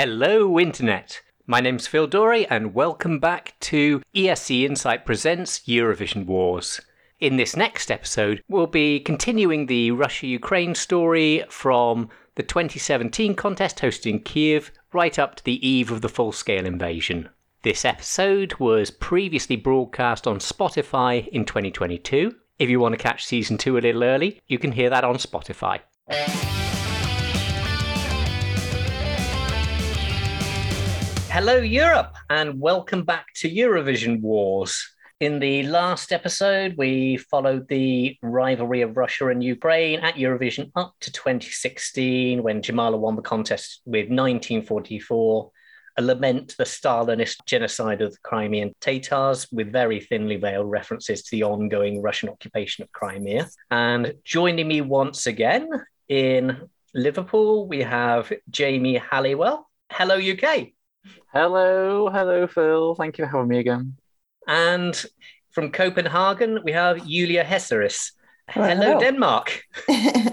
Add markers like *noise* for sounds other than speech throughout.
Hello, Internet. My name's Phil Dore, and welcome back to ESC Insight Presents Eurovision Wars. In this next episode, we'll be continuing the Russia Ukraine story from the 2017 contest hosted in Kiev right up to the eve of the full scale invasion. This episode was previously broadcast on Spotify in 2022. If you want to catch season 2 a little early, you can hear that on Spotify. Hello, Europe, and welcome back to Eurovision Wars. In the last episode, we followed the rivalry of Russia and Ukraine at Eurovision up to 2016 when Jamala won the contest with 1944, a lament the Stalinist genocide of the Crimean Tatars with very thinly veiled references to the ongoing Russian occupation of Crimea. And joining me once again in Liverpool, we have Jamie Halliwell. Hello, UK. Hello, hello, Phil. Thank you for having me again. And from Copenhagen, we have Julia Hasseris. Hello. Hello, Denmark. *laughs*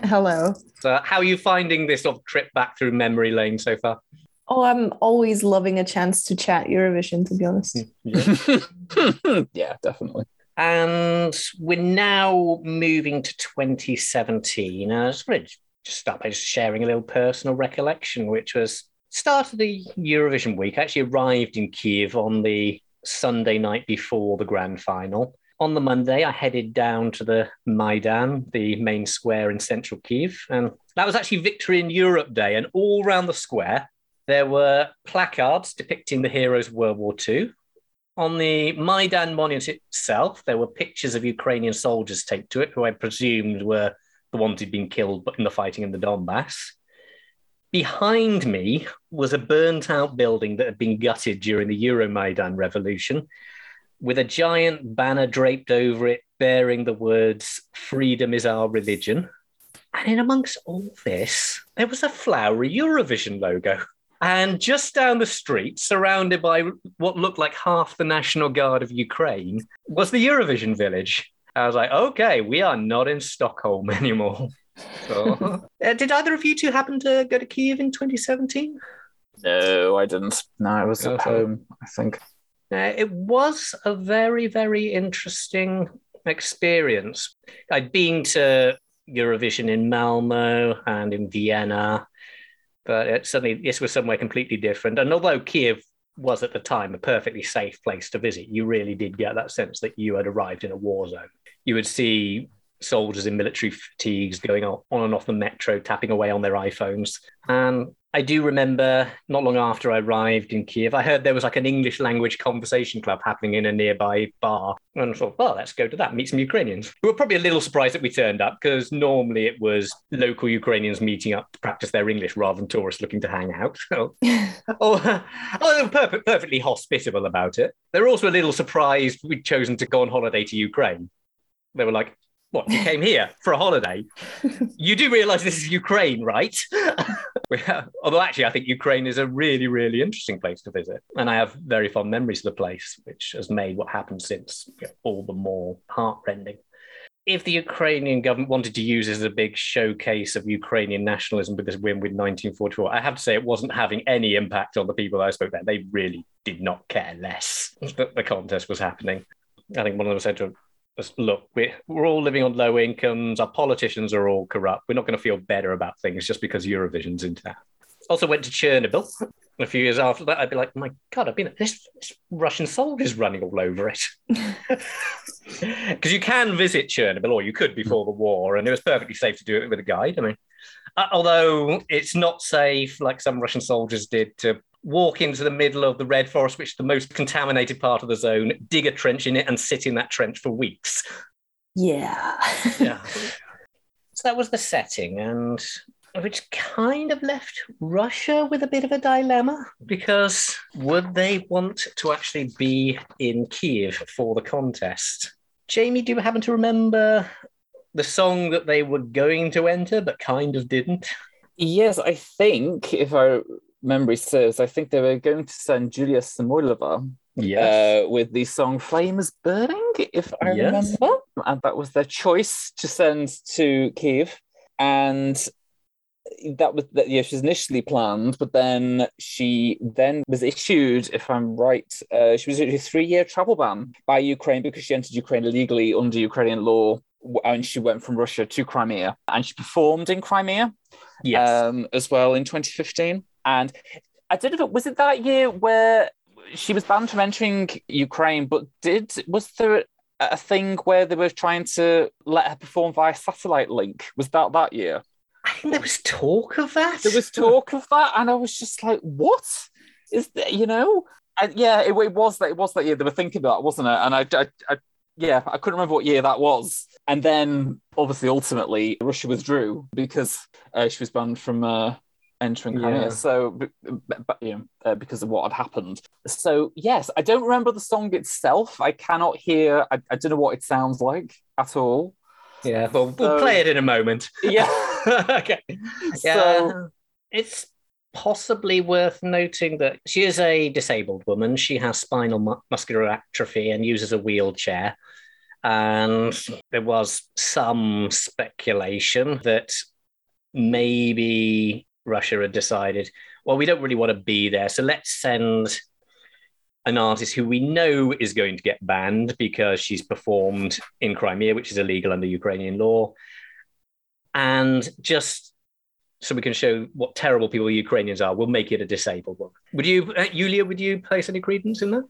Hello. So, how are you finding this sort of trip back through memory lane so far? Oh, I'm always loving a chance to chat Eurovision, to be honest. Mm, *laughs* yeah, definitely. And we're now moving to 2017. I just wanted to just start by just sharing a little personal recollection, which was start of the Eurovision week. I actually arrived in Kiev on the Sunday night before the grand final. On the Monday, I headed down to the Maidan, the main square in central Kiev. And that was actually Victory in Europe Day. And all around the square, there were placards depicting the heroes of World War II. On the Maidan monument itself, there were pictures of Ukrainian soldiers taped to it, who I presumed were the ones who'd been killed in the fighting in the Donbass. Behind me was a burnt out building that had been gutted during the Euromaidan revolution, with a giant banner draped over it bearing the words, Freedom is our religion. And in amongst all this, there was a flowery Eurovision logo. And just down the street, surrounded by what looked like half the National Guard of Ukraine, was the Eurovision village. I was like, okay, we are not in Stockholm *laughs* anymore. So, *laughs* uh, did either of you two happen to go to Kiev in 2017? No, I didn't. No, I was at home, I think. Uh, it was a very, very interesting experience. I'd been to Eurovision in Malmo and in Vienna, but it, suddenly this was somewhere completely different. And although Kiev was at the time a perfectly safe place to visit, you really did get that sense that you had arrived in a war zone. You would see soldiers in military fatigues going on and off the metro, tapping away on their iPhones. And I do remember not long after I arrived in Kiev, I heard there was like an English language conversation club happening in a nearby bar. And I thought, well, let's go to that, meet some Ukrainians. We were probably a little surprised that we turned up because normally it was local Ukrainians meeting up to practice their English rather than tourists looking to hang out. *laughs* oh, oh, they were perfect, perfectly hospitable about it. They were also a little surprised we'd chosen to go on holiday to Ukraine. They were like, what, you came here for a holiday? you do realize this is Ukraine, right? *laughs* Although, actually, I think Ukraine is a really, really interesting place to visit. And I have very fond memories of the place, which has made what happened since all the more heartrending. If the Ukrainian government wanted to use this as a big showcase of Ukrainian nationalism with this win with 1944, I have to say it wasn't having any impact on the people I spoke to. They really did not care less that the contest was happening. I think one of them said to look, we're, we're all living on low incomes. Our politicians are all corrupt. We're not going to feel better about things just because Eurovision's in town. Also went to Chernobyl. A few years after that, I'd be like, my God, I've been this, this Russian soldiers running all over it. *laughs* Because you can visit Chernobyl, or you could before the war, and it was perfectly safe to do it with a guide. I mean, uh, although it's not safe, like some Russian soldiers did, to walk into the middle of the Red Forest, which is the most contaminated part of the zone, dig a trench in it, and sit in that trench for weeks. yeah. Yeah. *laughs* so that was the setting, and which kind of left Russia with a bit of a dilemma because would they want to actually be in Kiev for the contest? Jamie, do you happen to remember the song that they were going to enter but kind of didn't? Yes, I think, if our memory serves, I think they were going to send Julia Samoylova uh, with the song Flame is Burning, if I Yes. remember. And that was their choice to send to Kiev. And that was that yeah she was initially planned but then she then was issued if i'm right uh, she was issued a three-year travel ban by ukraine because she entered ukraine illegally under ukrainian law and she went from russia to crimea and she performed in crimea yes. um, as well in 2015 and i don't know if it was it that year where she was banned from entering ukraine but did was there a thing where they were trying to let her perform via satellite link was that that year I think there was talk of that. There was talk of that, and I was just like, "What is that?" You know? And yeah, it, it was that. It was that year they were thinking about, wasn't it? And I, I, I, yeah, I couldn't remember what year that was. And then, obviously, ultimately, Russia withdrew because uh, she was banned from uh, entering Crimea. Yeah. So, but, but, you know, uh, because of what had happened. So, yes, I don't remember the song itself. I cannot hear. I, I don't know what it sounds like at all. Yeah, well, we'll play it in a moment. Yeah. *laughs* *laughs* okay. Yeah. So, it's possibly worth noting that she is a disabled woman. She has spinal mu- muscular atrophy and uses a wheelchair. And there was some speculation that maybe Russia had decided, well, we don't really want to be there. So let's send an artist who we know is going to get banned because she's performed in Crimea, which is illegal under Ukrainian law. And just so we can show what terrible people Ukrainians are, we'll make it a disabled one. Would you, uh, Julia, would you place any credence in that?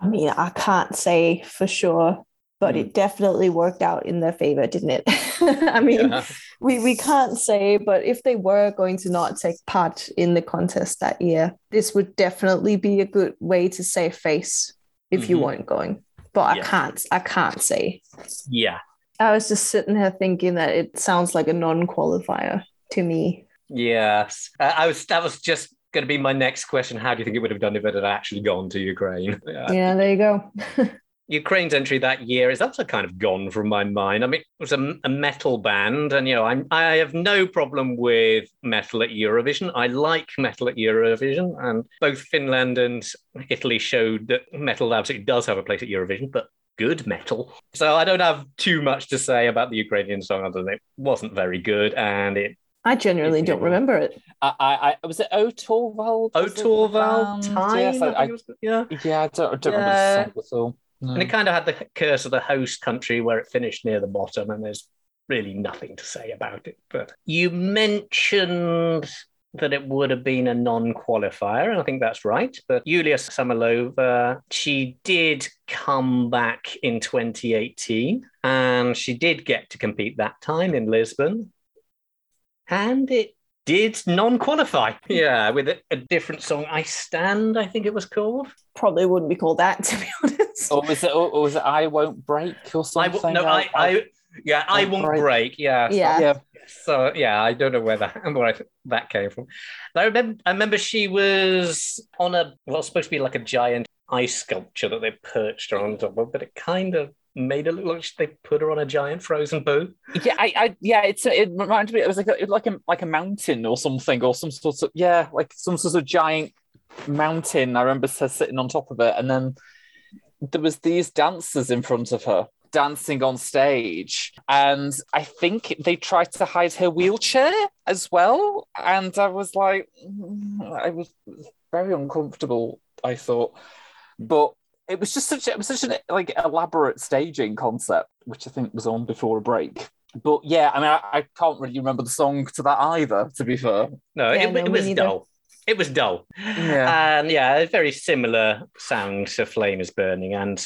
I mean, I can't say for sure but it definitely worked out in their favor, didn't it? *laughs* I mean, yeah. we, we can't say, but if they were going to not take part in the contest that year, this would definitely be a good way to save face if mm-hmm. you weren't going. But yeah. I can't, I can't say. Yeah. I was just sitting here thinking that it sounds like a non-qualifier to me. Yes, uh, I was. That was just going to be my next question. How do you think it would have done if it had actually gone to Ukraine? *laughs* Yeah, yeah there you go. *laughs* Ukraine's entry that year is also kind of gone from my mind. I mean, it was a, a, metal band, and you know, I'm I have no problem with metal at Eurovision. I like metal at Eurovision, and both Finland and Italy showed that metal absolutely does have a place at Eurovision, but good metal. So I don't have too much to say about the Ukrainian song other than it wasn't very good, and it I genuinely don't remember it. I, I, I was it O Torvald? O Torvald time. Yes, I, I, yeah, yeah. I don't, I don't yeah. remember the uh, song at all. No. And it kind of had the curse of the host country where it finished near the bottom, and there's really nothing to say about it. But you mentioned that it would have been a non-qualifier, and I think that's right. But Yulia Samoylova, she did come back in 2018, and she did get to compete that time in Lisbon, and it did non-qualify. *laughs* Yeah, with a, a, different song, "I Stand," I think it was called. Probably wouldn't be called that, *laughs* to be honest. *laughs* Or was it? Or was it "I Won't Break" or something? I, no, I, I, yeah, I won't break. break. Yeah, yeah, yeah. So yeah, I don't know where that *laughs* where that came from. I remember, I remember she was on a well, supposed to be like a giant ice sculpture that they perched her on top of, but it kind of made it look like they put her on a giant frozen boat. Yeah, I, I yeah, it's it reminded me. It was like a, like a like a mountain or something, or some sort of yeah, like some sort of giant mountain. I remember her sitting on top of it, and then there was these dancers in front of her dancing on stage and i think they tried to hide her wheelchair as well and i was like mm, i was very uncomfortable i thought but it was just such it was such an like elaborate staging concept, which I think was on before a break. But yeah, I mean, I, I can't really remember the song to that either. To be fair, no, yeah, it, no, it was dull. It was dull. Yeah, and yeah, a very similar sound to "Flame Is Burning," and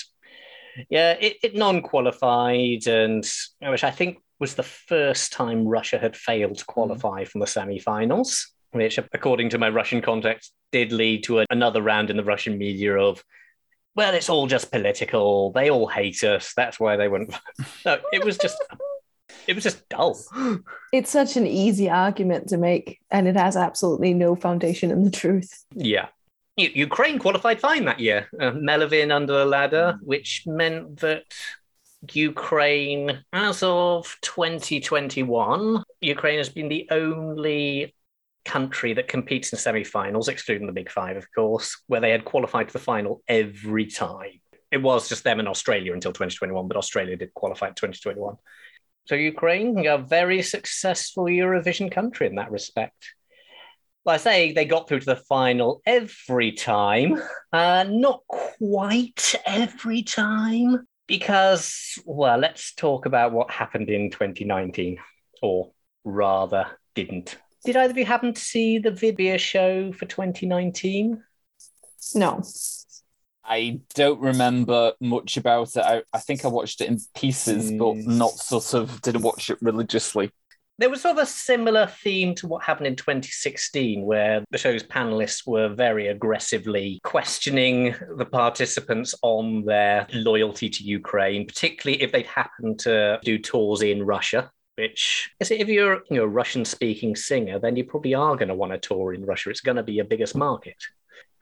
yeah, it, it non-qualified, and which I think was the first time Russia had failed to qualify mm. from the semi-finals which, according to my Russian context, did lead to a, another round in the Russian media of well, it's all just political. They all hate us. That's why they wouldn't. *laughs* No, it was just, it was just dull. It's such an easy argument to make, and it has absolutely no foundation in the truth. Yeah. Ukraine qualified fine that year. Uh, Melovin under the ladder, which meant that Ukraine, as of 2021, Ukraine has been the only country that competes in semi-finals, excluding the Big Five, of course, where they had qualified to the final every time. It was just them and Australia until 2021, but Australia did qualify in 2021. So Ukraine, a very successful Eurovision country in that respect. Well, I say they got through to the final every time. Uh, not quite every time, because, well, let's talk about what happened in 2019, or rather, didn't. Did either of you happen to see the video show for 2019? No. I don't remember much about it. I, I think I watched it in pieces, mm. but hmm. not sort of didn't watch it religiously. There was sort of a similar theme to what happened in 2016, where the show's panelists were very aggressively questioning the participants on their loyalty to Ukraine, particularly if they'd happened to do tours in Russia. Which, if you're you know, a Russian speaking singer, then you probably are going to want to tour in Russia. It's going to be your biggest market.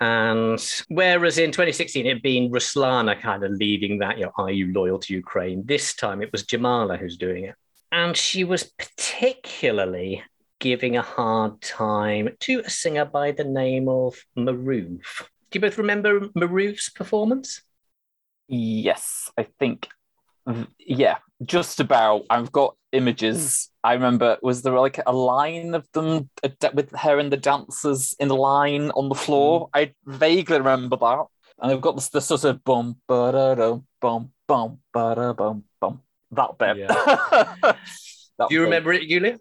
And whereas in 2016 it had been Ruslana kind of leading that, you know, are you loyal to Ukraine? This time it was Jamala who's doing it. And she was particularly giving a hard time to a singer by the name of Maruv. Do you both remember Maruv's performance? Yes, I think yeah, just about. I've got images. I remember, was there like a line of them with her and the dancers in a line on the floor? Mm. I vaguely remember that. And they've got the, the sort of bum, ba da dum, bum, bum, ba da bum, bum. That bit. Yeah. *laughs* that Do you bit. remember it, Julia?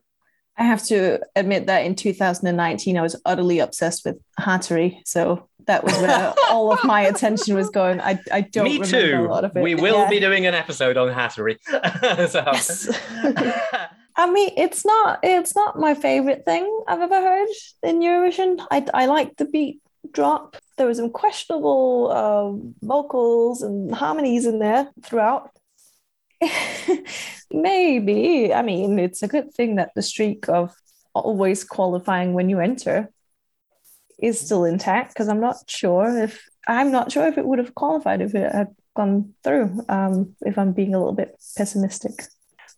I have to admit that in 2019, I was utterly obsessed with Hatari. So that was where *laughs* all of my attention was going. I, I don't Me too. a lot of it. We will yeah. be doing an episode on Hatari. *laughs* so. I mean, it's not it's not my favorite thing I've ever heard in Eurovision. I, I like the beat drop. There was some questionable uh, vocals and harmonies in there throughout. *laughs* Maybe. I mean, it's a good thing that the streak of always qualifying when you enter is still intact because I'm not sure if I'm not sure if it would have qualified if it had gone through. Um, if I'm being a little bit pessimistic.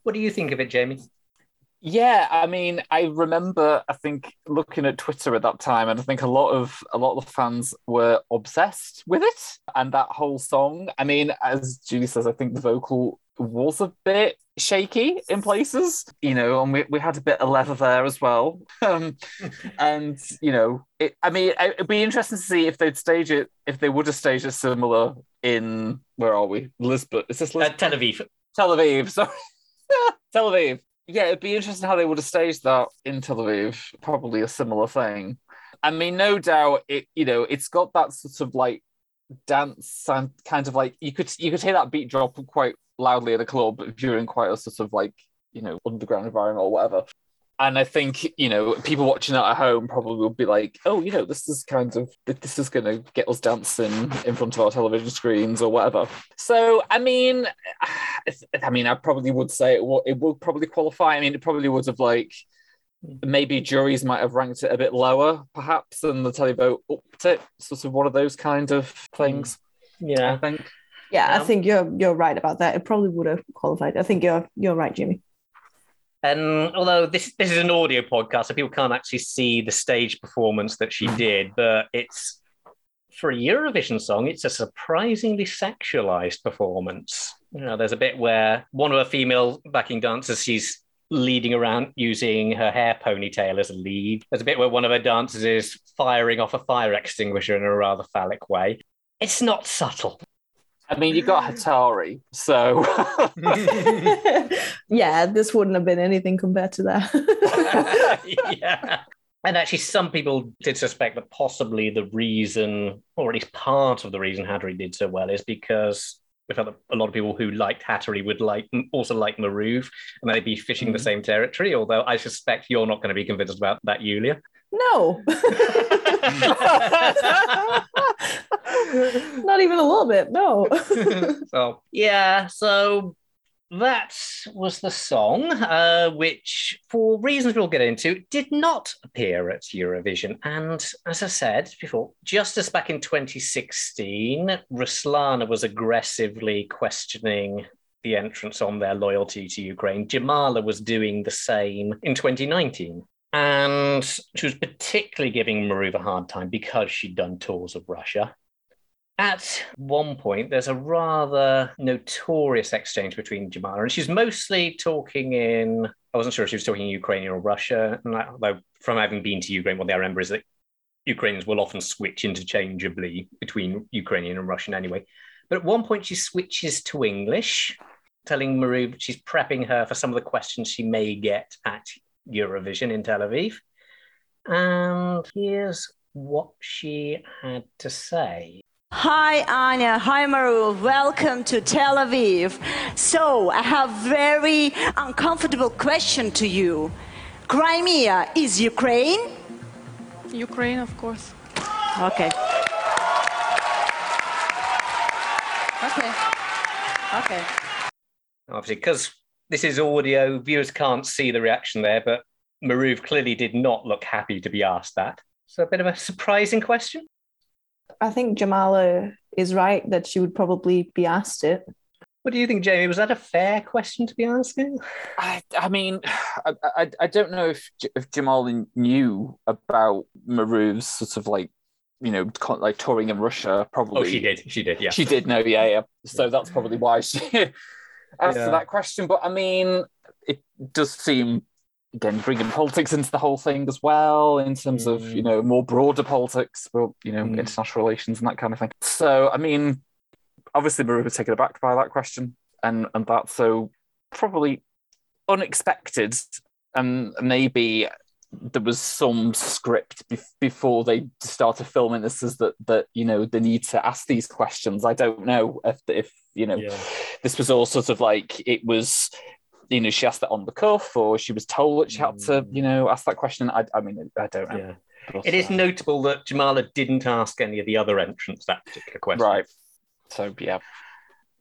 What do you think of it, Jamie? Yeah, I mean, I remember I think looking at Twitter at that time, and I think a lot of a lot of the fans were obsessed with it and that whole song. I mean, as Julie says, I think the vocal was a bit shaky in places, you know, and we, we had a bit of leather there as well. *laughs* Um, and, you know, it, I mean, it'd be interesting to see if they'd stage it, if they would have staged it similar in, where are we? Lisbon. Is this Lisbon? Uh, Tel Aviv. Tel Aviv, sorry. *laughs* Tel Aviv. Yeah, it'd be interesting how they would have staged that in Tel Aviv. Probably a similar thing. I mean, no doubt it, you know, it's got that sort of like dance and kind of like you could you could hear that beat drop quite loudly at a club in quite a sort of like you know underground environment or whatever and I think you know people watching that at home probably will be like, oh, you know, this is kind of this is going to get us dancing in front of our television screens or whatever. So I mean, *sighs* I mean, I probably would say it will, it would probably qualify. I mean, it probably would have like maybe juries might have ranked it a bit lower, perhaps, and the televote upped it. Sort of one of those kind of things. Mm. Yeah, I think. Yeah, I think you're you're right about that. It probably would have qualified. I think you're you're right, Jimmy. And although this this is an audio podcast, so people can't actually see the stage performance that she did, but it's for a Eurovision song, it's a surprisingly sexualized performance. You know, there's a bit where one of her female backing dancers, she's leading around using her hair ponytail as a lead. There's a bit where one of her dancers is firing off a fire extinguisher in a rather phallic way. It's not subtle. I mean, you got Hatari, so *laughs* yeah, this wouldn't have been anything compared to that. *laughs* yeah. And actually, some people did suspect that possibly the reason, or at least part of the reason Hatari did so well, is because we felt that a lot of people who liked Hatari would like also like Maruv, and they'd be fishing mm-hmm. the same territory. Although I suspect you're not going to be convinced about that, Julia. No. *laughs* *laughs* Not even a little bit, no. *laughs* so, yeah, so that was the song, uh, which, for reasons we'll get into, did not appear at Eurovision. And as I said before, just as back in 2016, Ruslana was aggressively questioning the entrance on their loyalty to Ukraine, Jamala was doing the same in 2019. And she was particularly giving Maruv a hard time because she'd done tours of Russia. At one point, there's a rather notorious exchange between Jamala, and she's mostly talking in. I wasn't sure if she was talking in Ukrainian or Russia. And although from having been to Ukraine, what I remember is that Ukrainians will often switch interchangeably between Ukrainian and Russian anyway. But at one point, she switches to English, telling Maruv she's prepping her for some of the questions she may get at Eurovision in Tel Aviv. And here's what she had to say. Hi, Anya. Hi, Maru. Welcome to Tel Aviv. So, I have very uncomfortable question to you. Crimea is Ukraine? Ukraine, of course. Okay. Okay. Okay. Obviously, because this is audio, viewers can't see the reaction there, but Maruv clearly did not look happy to be asked that. So, a bit of a surprising question. I think Jamala is right that she would probably be asked it. What do you think, Jamie? Was that a fair question to be asking? I, I mean, *sighs* I, I, I don't know if if Jamala knew about Maruv's sort of like, you know, like touring in Russia. Probably. Oh, she did. She did. Yeah. She did know. Yeah, yeah. So that's probably why she *laughs* asked Yeah. that question. But I mean, it does seem again bringing politics into the whole thing as well in terms of you Mm. know more broader politics, well, you know, Mm. international relations and that kind of thing. So I mean, obviously Maruv was taken aback by that question and and that so probably unexpected and maybe there was some script bef- before they started filming this is that that you know they need to ask these questions i don't know if if you know Yeah. this was all sort of like it was you know she asked that on the cuff or she was told that she had to you know ask that question. I, I mean i don't know. Yeah. But, It is uh, notable that Jamala didn't ask any of the other entrants that particular question. right. So yeah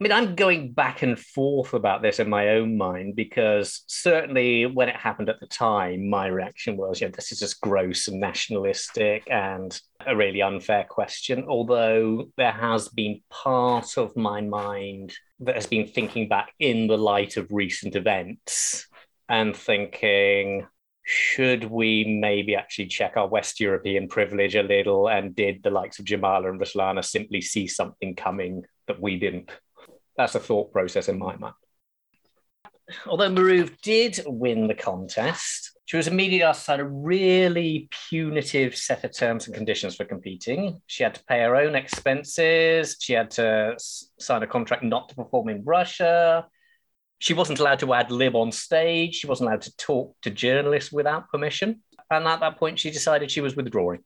I mean, I'm going back and forth about this in my own mind because certainly when it happened at the time, my reaction was, yeah, this is just gross and nationalistic and a really unfair question. Although there has been part of my mind that has been thinking back in the light of recent events and thinking, should we maybe actually check our West European privilege a little? And did the likes of Jamala and Ruslana simply see something coming that we didn't? That's a thought process in my mind. Although Maruv did win the contest, she was immediately asked to sign a really punitive set of terms and conditions for competing. She had to pay her own expenses. She had to sign a contract not to perform in Russia. She wasn't allowed to ad lib on stage. She wasn't allowed to talk to journalists without permission. And at that point, she decided she was withdrawing.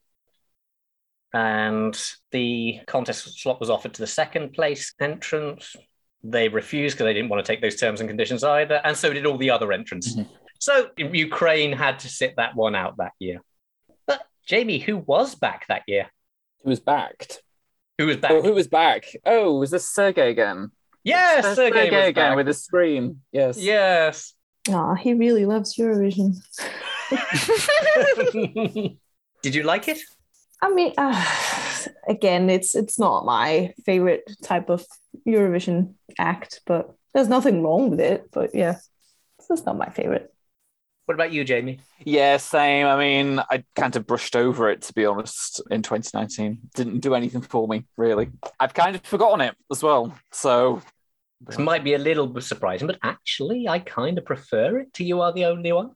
And the contest slot was offered to the second place entrant. They refused because they didn't want to take those terms and conditions either. And so did all the other entrants. Mhm. So Ukraine had to sit that one out that year. But Jamie, who was back that year? who was backed Who was back? oh, who was back oh was this sergey again yes, There's Sergey was again back. with his Scream yes Yes. Ah, he really loves Eurovision. *laughs* *laughs* Did you like it? I mean, uh, again, it's it's not my favorite type of Eurovision act, but there's nothing wrong with it. But yeah, it's just not my favorite. What about you, Jamie? Yeah, same. I mean, I kind of brushed over it to be honest in 2019. Didn't do anything for me, really. I've kind of forgotten it as well. So This might be a little bit surprising, but actually, I kind of prefer it to You Are the Only One.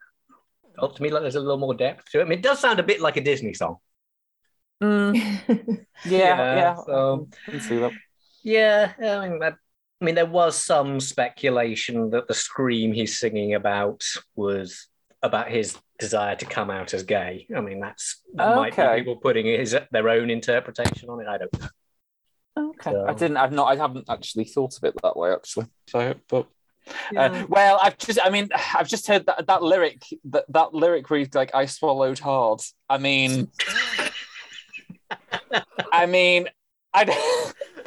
Felt to me like there's a little more depth to it. I mean, it does sound a bit like a Disney song. Mm, *laughs* yeah, yeah. so- can see that. Yeah, I mean, that, I mean, there was some speculation that the scream he's singing about was about his desire to come out as gay. I mean, that's that might be people putting his their own interpretation on it. I don't know. Okay. So- I didn't. I've not. I haven't actually thought of it that way. Actually. So, but Yeah. uh, well, I've just. I mean, I've just heard that that lyric. That that lyric reads like "I swallowed hard." I mean, *laughs* I mean, *laughs* I.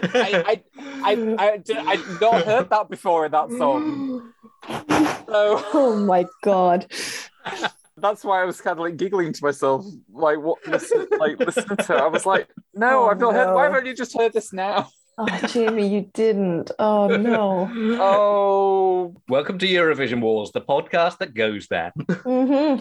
I, I, I, I, I'd not heard that before in that song. So oh my god! that's why I was kind of like giggling to myself, like what, listen, like listening to it. I was like, no, Oh, I've not heard. Why no. have you just heard this now? Oh, Jamie, you didn't. Oh no. Oh, *laughs* Welcome to Eurovision Wars, the podcast that goes there. hmm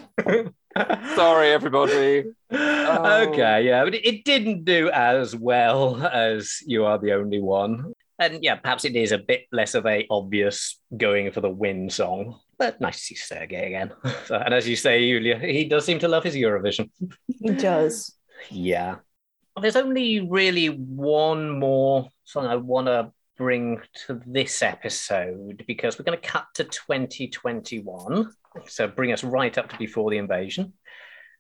*laughs* sorry, everybody. Oh. Okay, yeah, but it, it didn't do as well as You Are the Only One. And yeah, perhaps it is a bit less of a obvious going for the win song. But nice to see Sergey again. *laughs* So- and as you say, Julia, he does seem to love his Eurovision. He does. Yeah. There's only really one more song I want to bring to this episode because we're going to cut to 2021. So bring us right up to before the invasion.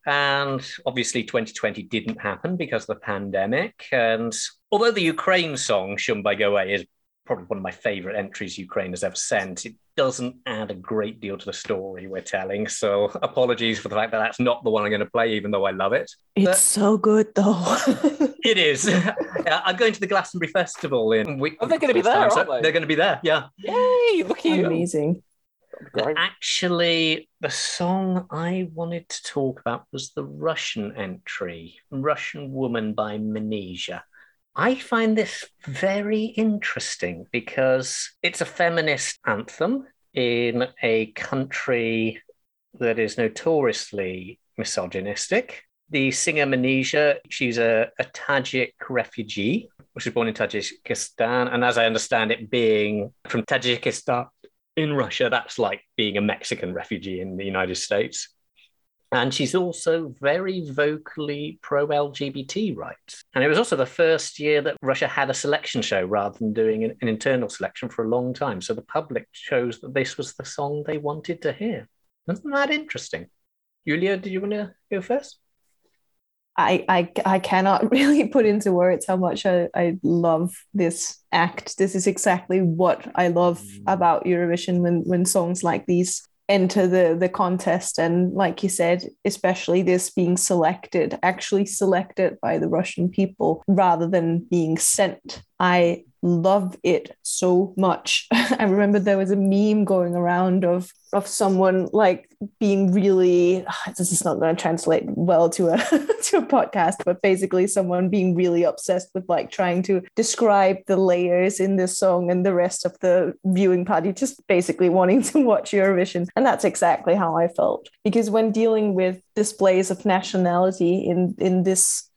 And obviously, 2020 didn't happen because of the pandemic. And although the Ukraine song, Shum by Go_A, is probably one of my favorite entries Ukraine has ever sent, it doesn't add a great deal to the story we're telling. So apologies for the fact that that's not the one I'm going to play, even though I love it. It's But- so good though. *laughs* It is. Yeah, I'm going to the Glastonbury Festival in week. Oh, they're gonna be week's time, there, so aren't they? They're going to be there. Yeah. Yay! Look at you. Amazing. Great. Actually, the song I wanted to talk about was the Russian entry, Russian Woman by Manizha. I find this very interesting because it's a feminist anthem in a country that is notoriously misogynistic. The singer Manizha, she's a, a Tajik refugee, which was born in Tajikistan. And as I understand it, being from Tajikistan in Russia, that's like being a Mexican refugee in the United States. And she's also very vocally pro LGBT rights. And it was also the first year that Russia had a selection show rather than doing an, an internal selection for a long time. So the public chose that this was the song they wanted to hear. Isn't that interesting? Julia, did you want to go first? I, I I cannot *laughs* really put into words how much I, I love this act. This is exactly what I love mm. about Eurovision when when songs like these enter the the contest. And like you said especially this being selected actually selected by the Russian people rather than being sent. I love it so much. *laughs* I remember there was a meme going around of of someone like being really *sighs* this is not going to translate well to a *laughs* to a podcast but basically someone being really obsessed with like trying to describe the layers in this song and the rest of the viewing party just basically wanting *laughs* to watch Eurovision. And that's exactly how I felt. Because when dealing with displays of nationality in in this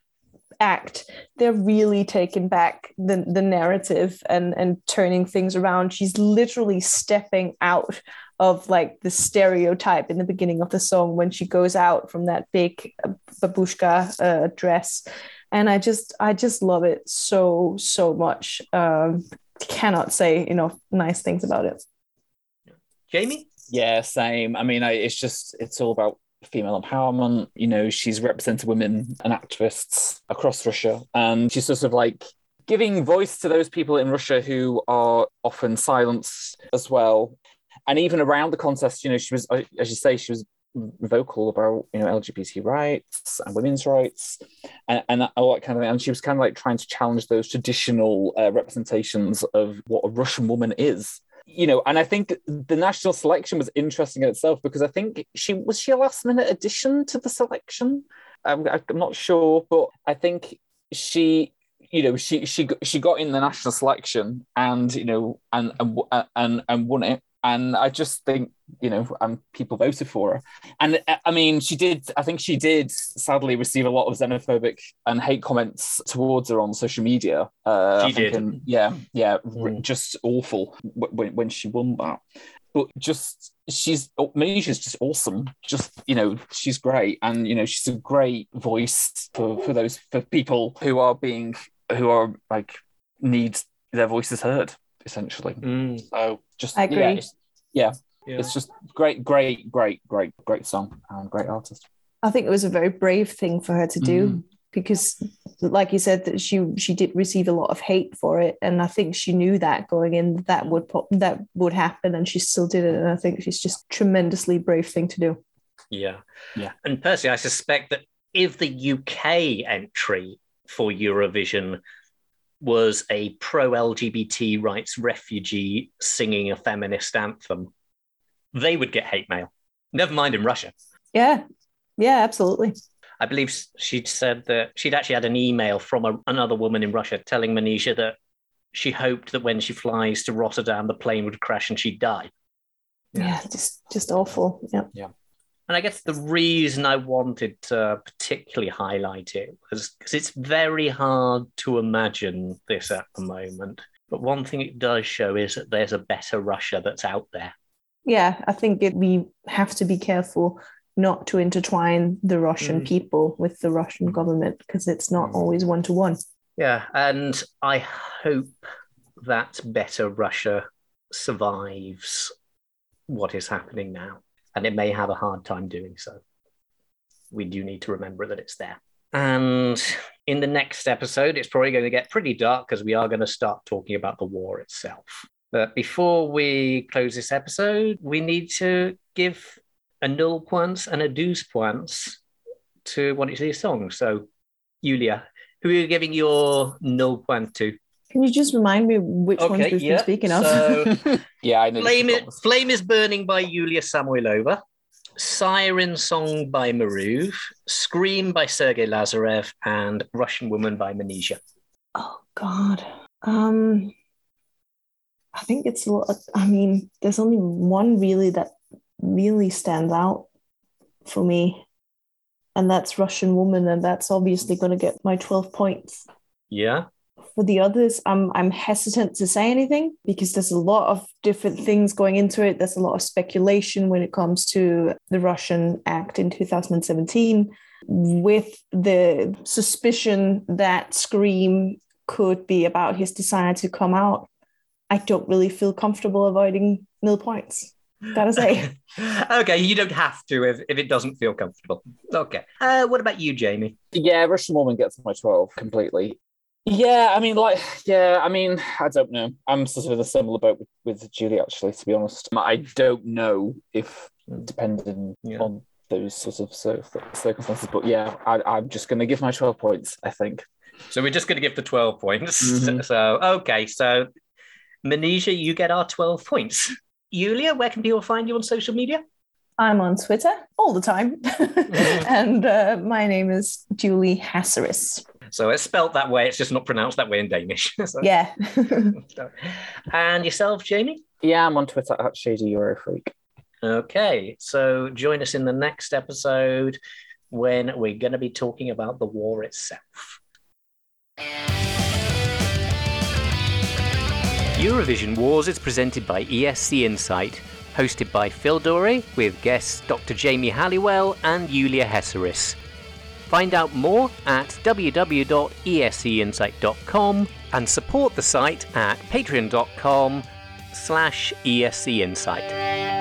act they're really taking back the, the narrative and and turning things around. She's literally stepping out of like the stereotype in the beginning of the song when she goes out from that big uh, babushka uh, dress and i just i just love it so so much um cannot say enough nice things about it Jamie? Yeah, same. I mean, I, it's just it's all about female empowerment. You know, she's represented women and activists across Russia, and she's sort of like giving voice to those people in Russia who are often silenced as well. And even around the contest, you know, she was, as you say, she was vocal about you know LGBT rights and women's rights and, and all that kind of thing. And she was kind of like trying to challenge those traditional uh, representations of what a Russian woman is you know, and I think the national selection was interesting in itself because I think she was she a last minute addition to the selection. I'm, I'm not sure, but I think she, you know, she she she got in the national selection and you know and and and, and won it. And I just think, you know, and people voted for her. And uh, I mean, she did, I think she did sadly receive a lot of xenophobic and hate comments towards her on social media. Uh, She did. yeah, yeah, Mm. just awful when, when she won that. But just, she's, Manizha's just awesome. Just, you know, she's great. And, you know, she's a great voice for, for those, for people who are being, who are like, need their voices heard, essentially. Mm. So just I agree. Yeah, it's, yeah, Yeah. it's just great, great, great, great, great song and great artist. I think it was a very brave thing for her to do mm. because, like you said, that she she did receive a lot of hate for it, and I think she knew that going in that would pop, that would happen, and she still did it. And I think she's just tremendously brave thing to do. Yeah. Yeah. And personally, I suspect that if the UK entry for Eurovision was a pro LGBT rights refugee singing a feminist anthem, they would get hate mail. Never mind in Russia. Yeah, yeah, absolutely. I believe she'd said that she'd actually had an email from a, another woman in Russia telling Manizha that she hoped that when she flies to Rotterdam, the plane would crash and she'd die. Yeah, yeah just just awful. Yeah. Yeah. And I guess the reason I wanted to particularly highlight it was because it's very hard to imagine this at the moment. But one thing it does show is that there's a better Russia that's out there. Yeah, I think it, we have to be careful not to intertwine the Russian mm. people with the Russian government because it's not mm. always one to one. Yeah, and I hope that better Russia survives what is happening now. And it may have a hard time doing so. We do need to remember that it's there. And in the next episode, it's probably going to get pretty dark because we are going to start talking about the war itself. But before we close this episode, we need to give a null points and a deuce points to one of these songs. So, Julia, who are you giving your null point to? Can you just remind me which okay, ones we've yeah. been speaking of? So, *laughs* yeah, I know. Flame, is, Flame is Burning by Yulia Samoilova. Siren Song by Maruv, Scream by Sergei Lazarev, and Russian Woman by Manizha. Oh God. Um I think it's a lot I mean, there's only one really that really stands out for me. And that's Russian Woman, and that's obviously gonna get my 12 points. Yeah. For the others, I'm I'm hesitant to say anything because there's a lot of different things going into it. There's a lot of speculation when it comes to the Russian act in 2017, with the suspicion that Scream could be about his desire to come out. I don't really feel comfortable avoiding nil points. Gotta say. *laughs* okay, you don't have to if, if it doesn't feel comfortable. Okay. Uh, what about you, Jamie? Yeah, Russian Woman gets my 12 completely. Yeah, I mean, like, yeah, I mean, I don't know. I'm sort of in a similar boat with, with Julie, actually, to be honest. I don't know if, depending yeah. on those sort of circumstances, but yeah, I, am just going to give my 12 points, I think. So we're just going to give the 12 points. Mm-hmm. *laughs* So, okay, so Manizha, you get our 12 points. Julia, where can people find you on social media? I'm on Twitter all the time. *laughs* *laughs* and uh, my name is Julie Hasseris. So it's spelt that way. It's just not pronounced that way in Danish. *laughs* so. Yeah. and yourself, Jamie? Yeah, I'm on Twitter at Shady Eurofreak. Okay. So join us in the next episode when we're going to be talking about the war itself. Eurovision Wars is presented by ESC Insight, hosted by Phil Dore with guests Dr. Jamie Halliwell and Julia Hasseris. Find out more at www.escinsight.com and support the site at patreon.com slash escinsight.